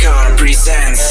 Record presents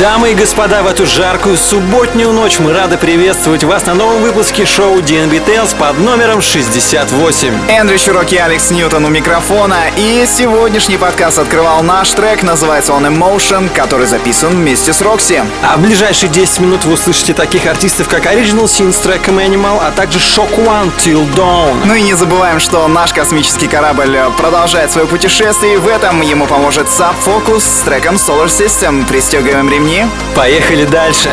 Дамы и господа, в эту жаркую субботнюю ночь мы рады приветствовать вас на новом выпуске шоу DNB Tales под номером 68. Эндрю Чурок и Алекс Ньютон у микрофона. И сегодняшний подкаст открывал наш трек, называется он Emotion, который записан вместе с Рокси. А в ближайшие 10 минут вы услышите таких артистов, как Original Sin с треком Animal, а также Shock One Till Dawn. Ну и не забываем, что наш космический корабль продолжает свое путешествие, и в этом ему поможет Subfocus с треком Solar System. Пристегиваем ремни Поехали дальше.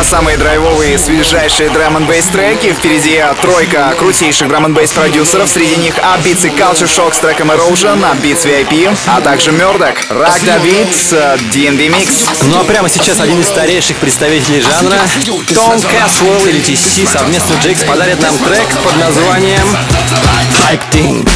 всегда самые драйвовые, свежайшие драм н бейс треки. Впереди тройка крутейших драм н бейс продюсеров. Среди них Upbeats и Culture Shock с треком Erosion, Upbeats VIP, а также Мёрдок, Рак Давид, D&D Mix. Ну а прямо сейчас один из старейших представителей жанра, Том Caswell или TC совместно с Джейкс подарит нам трек под названием Hype Thing.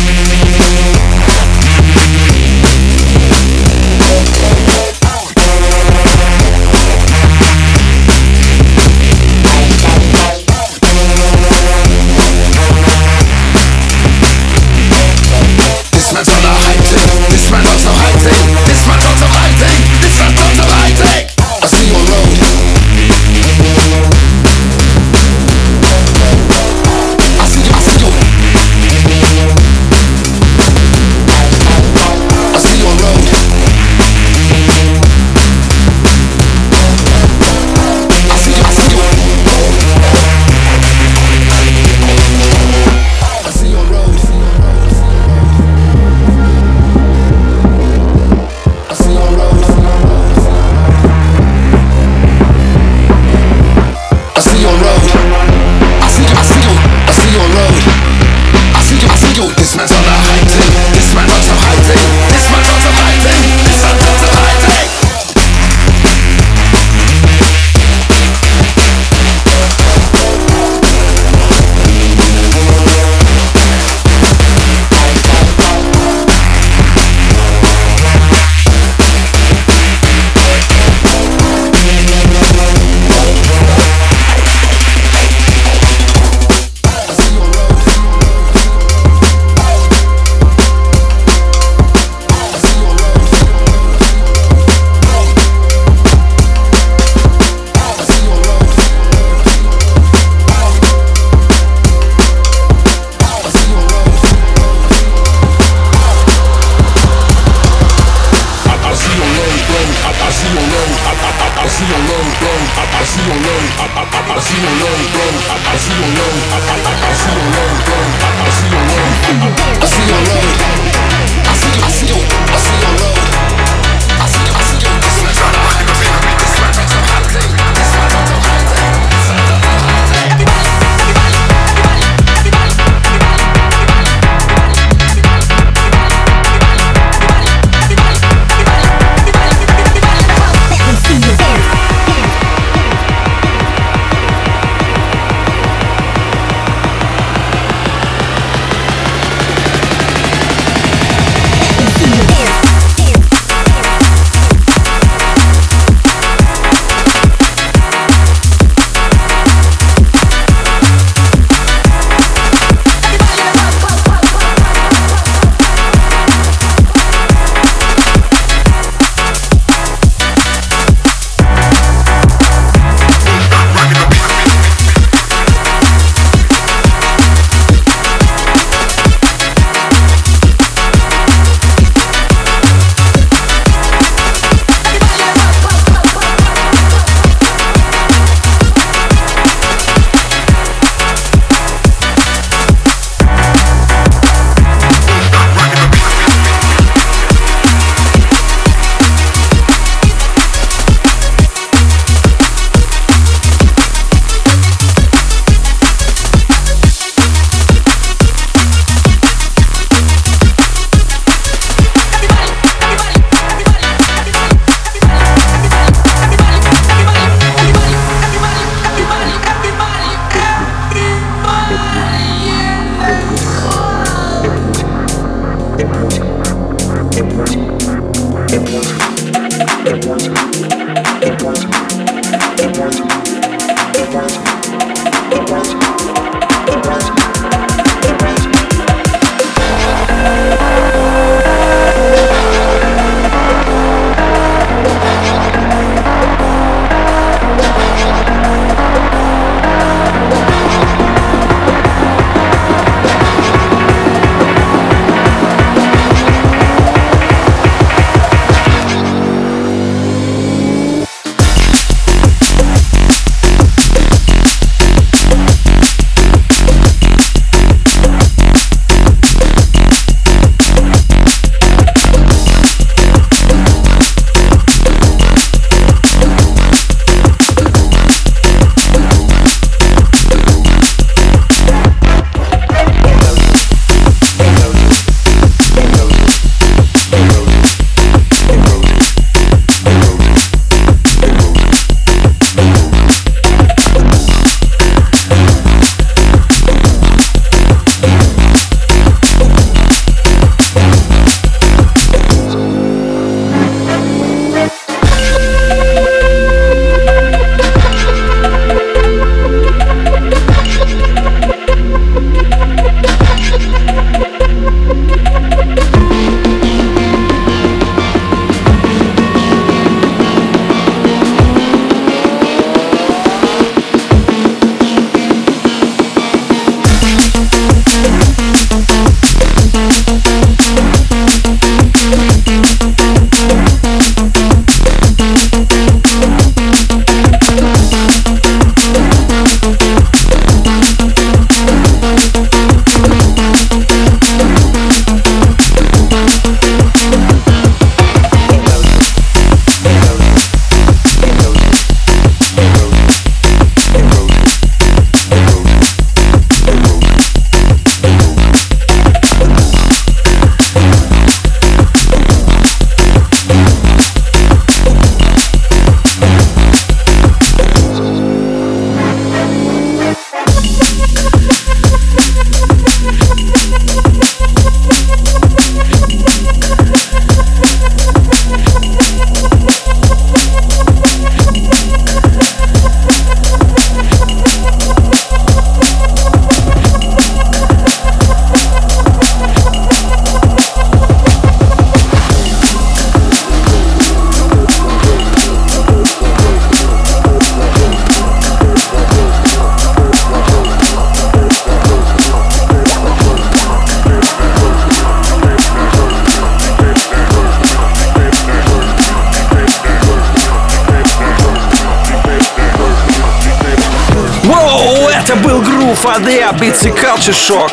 Shock.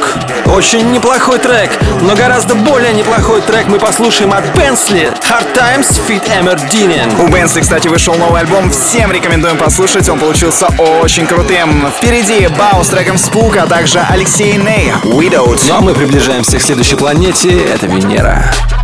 Очень неплохой трек, но гораздо более неплохой трек мы послушаем от Бенсли Hard Times Fit Эмердинен. У Бенсли, кстати, вышел новый альбом, всем рекомендуем послушать, он получился очень крутым. Впереди Бау с треком Спук, а также Алексей Ней, Widowed. Ну а мы приближаемся к следующей планете, это Венера. Pirate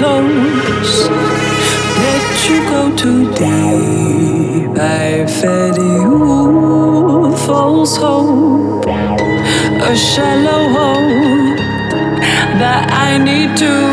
close that you go too deep. I fed you false hope, a shallow hope that I need to.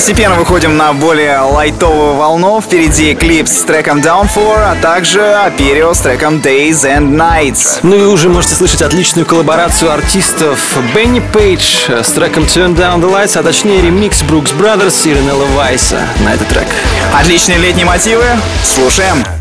Постепенно выходим на более лайтовую волну. Впереди клип с треком Down For, а также Аперио с треком Days and Nights. Ну и уже можете слышать отличную коллаборацию артистов Бенни Пейдж с треком Turn Down the Lights, а точнее ремикс Брукс Brothers и Ренелла Вайса на этот трек. Отличные летние мотивы. Слушаем. Didn't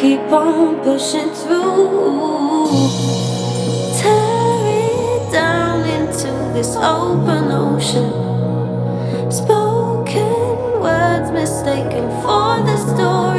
keep on pushing through. Tear it down into this open ocean. Spoken words mistaken for the story.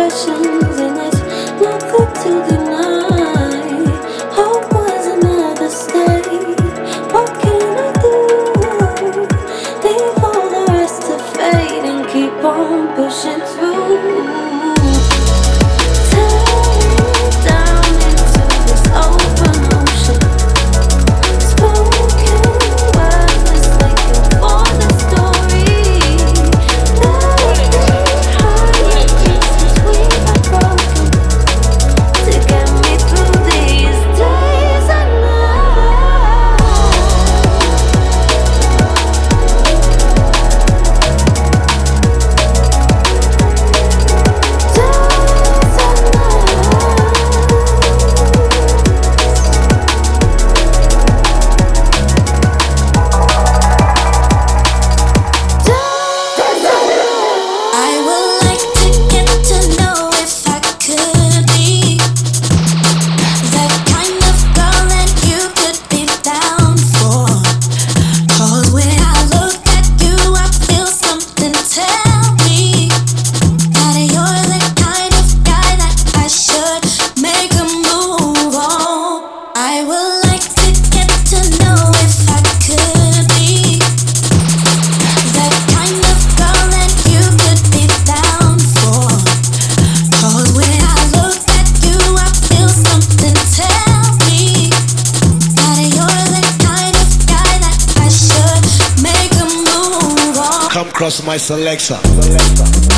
一生 Selector. Selector.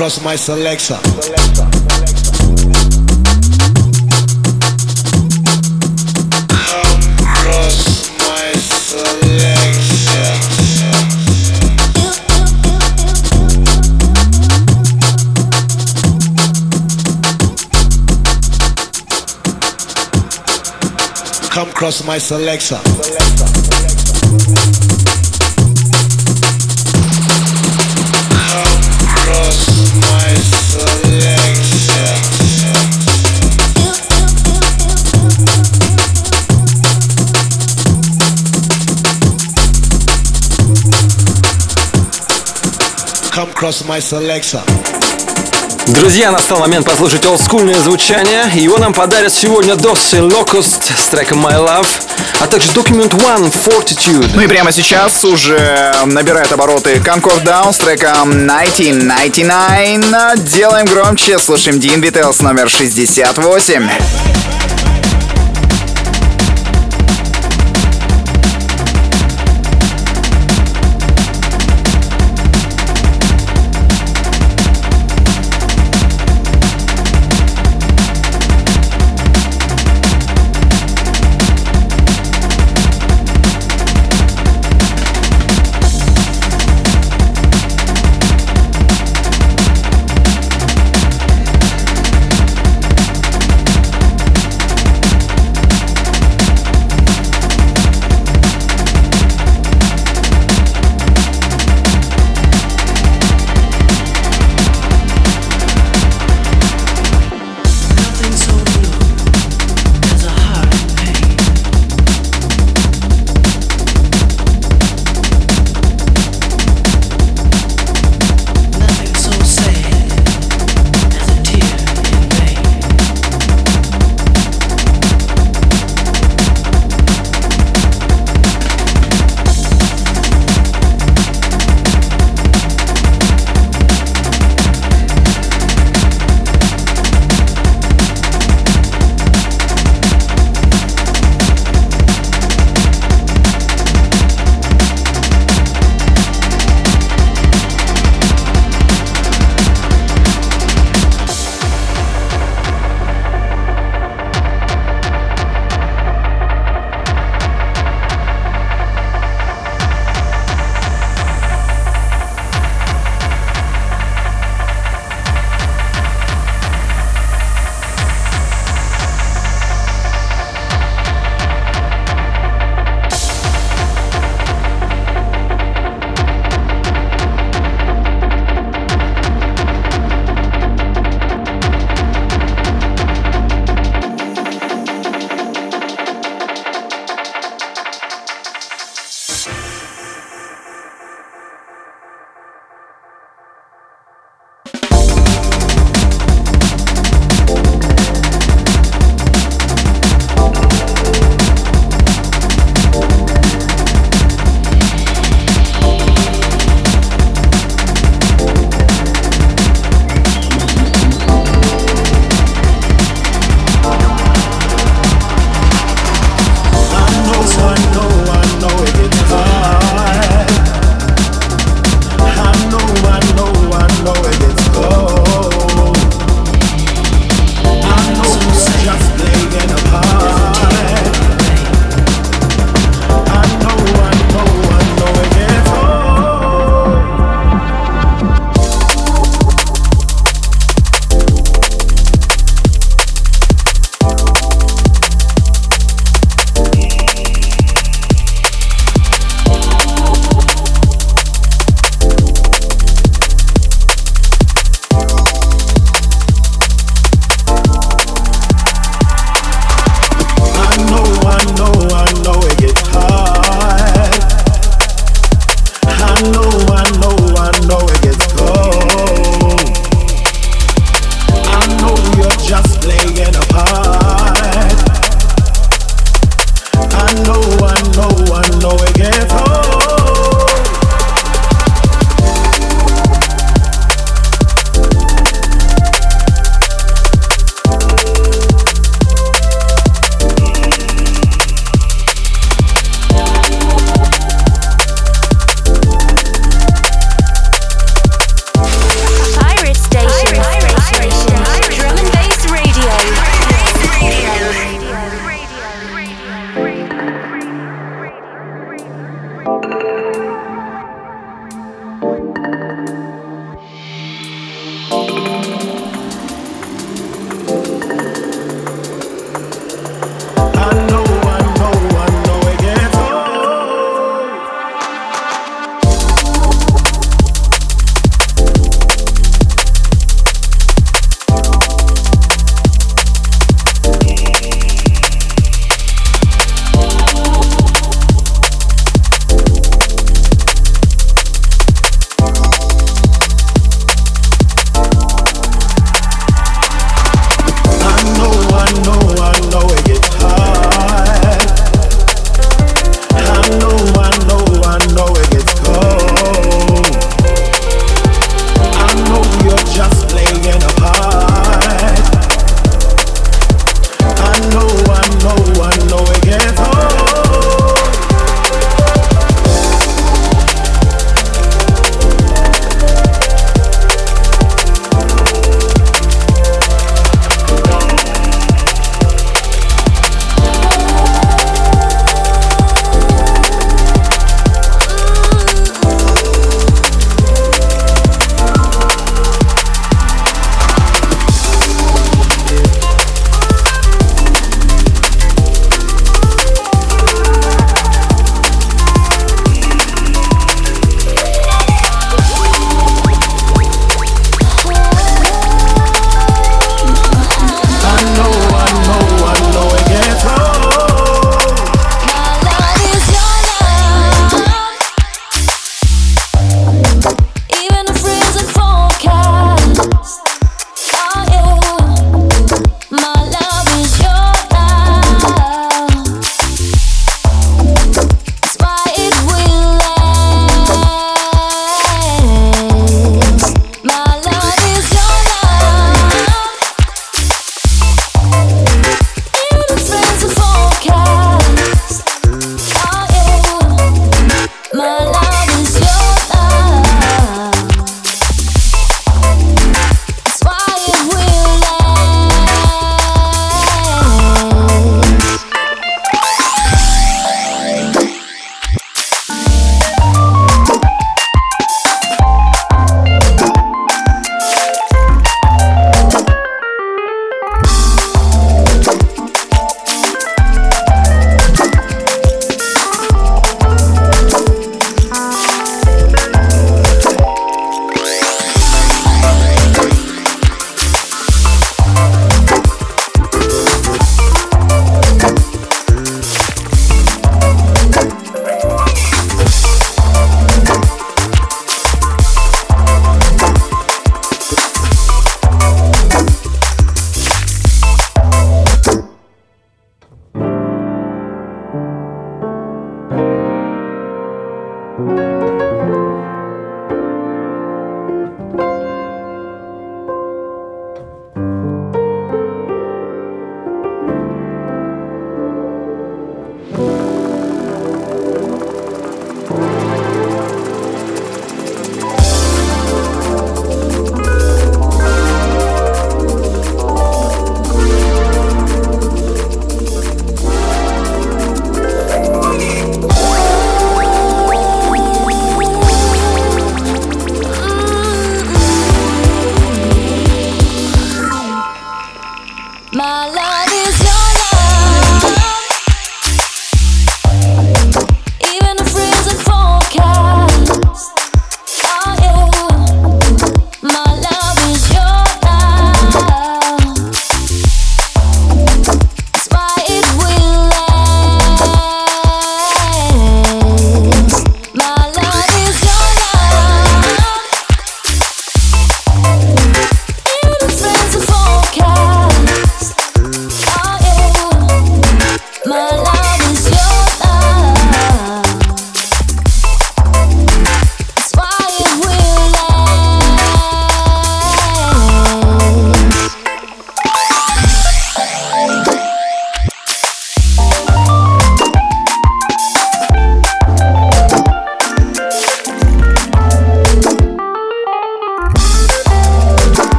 across my selector. Across my selector. come cross my selector. Друзья, настал момент послушать олдскульное звучание. Его нам подарят сегодня Dossi Локуст с треком My Love, а также Document One Fortitude. Ну и прямо сейчас уже набирает обороты Concord Down с треком 1999. Делаем громче, слушаем Dean Vitals номер 68.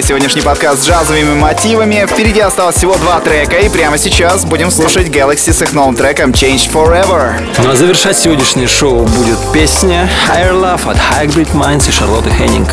Разбавили сегодняшний подкаст джазовыми мотивами. Впереди осталось всего два трека, и прямо сейчас будем слушать Galaxy с их новым треком Change Forever. Ну а завершать сегодняшнее шоу будет песня Higher Love от Hybrid Minds и Шарлотты Хеннинг.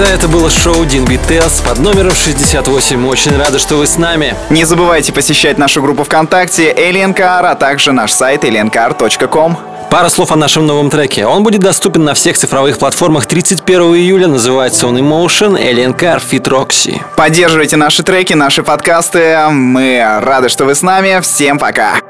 Ребята, это было шоу DNB Tales под номером 68. Очень рады, что вы с нами. Не забывайте посещать нашу группу ВКонтакте Alien а также наш сайт aliencar.com. Пара слов о нашем новом треке. Он будет доступен на всех цифровых платформах 31 июля. Называется он Emotion Alien Car Fit Roxy. Поддерживайте наши треки, наши подкасты. Мы рады, что вы с нами. Всем пока.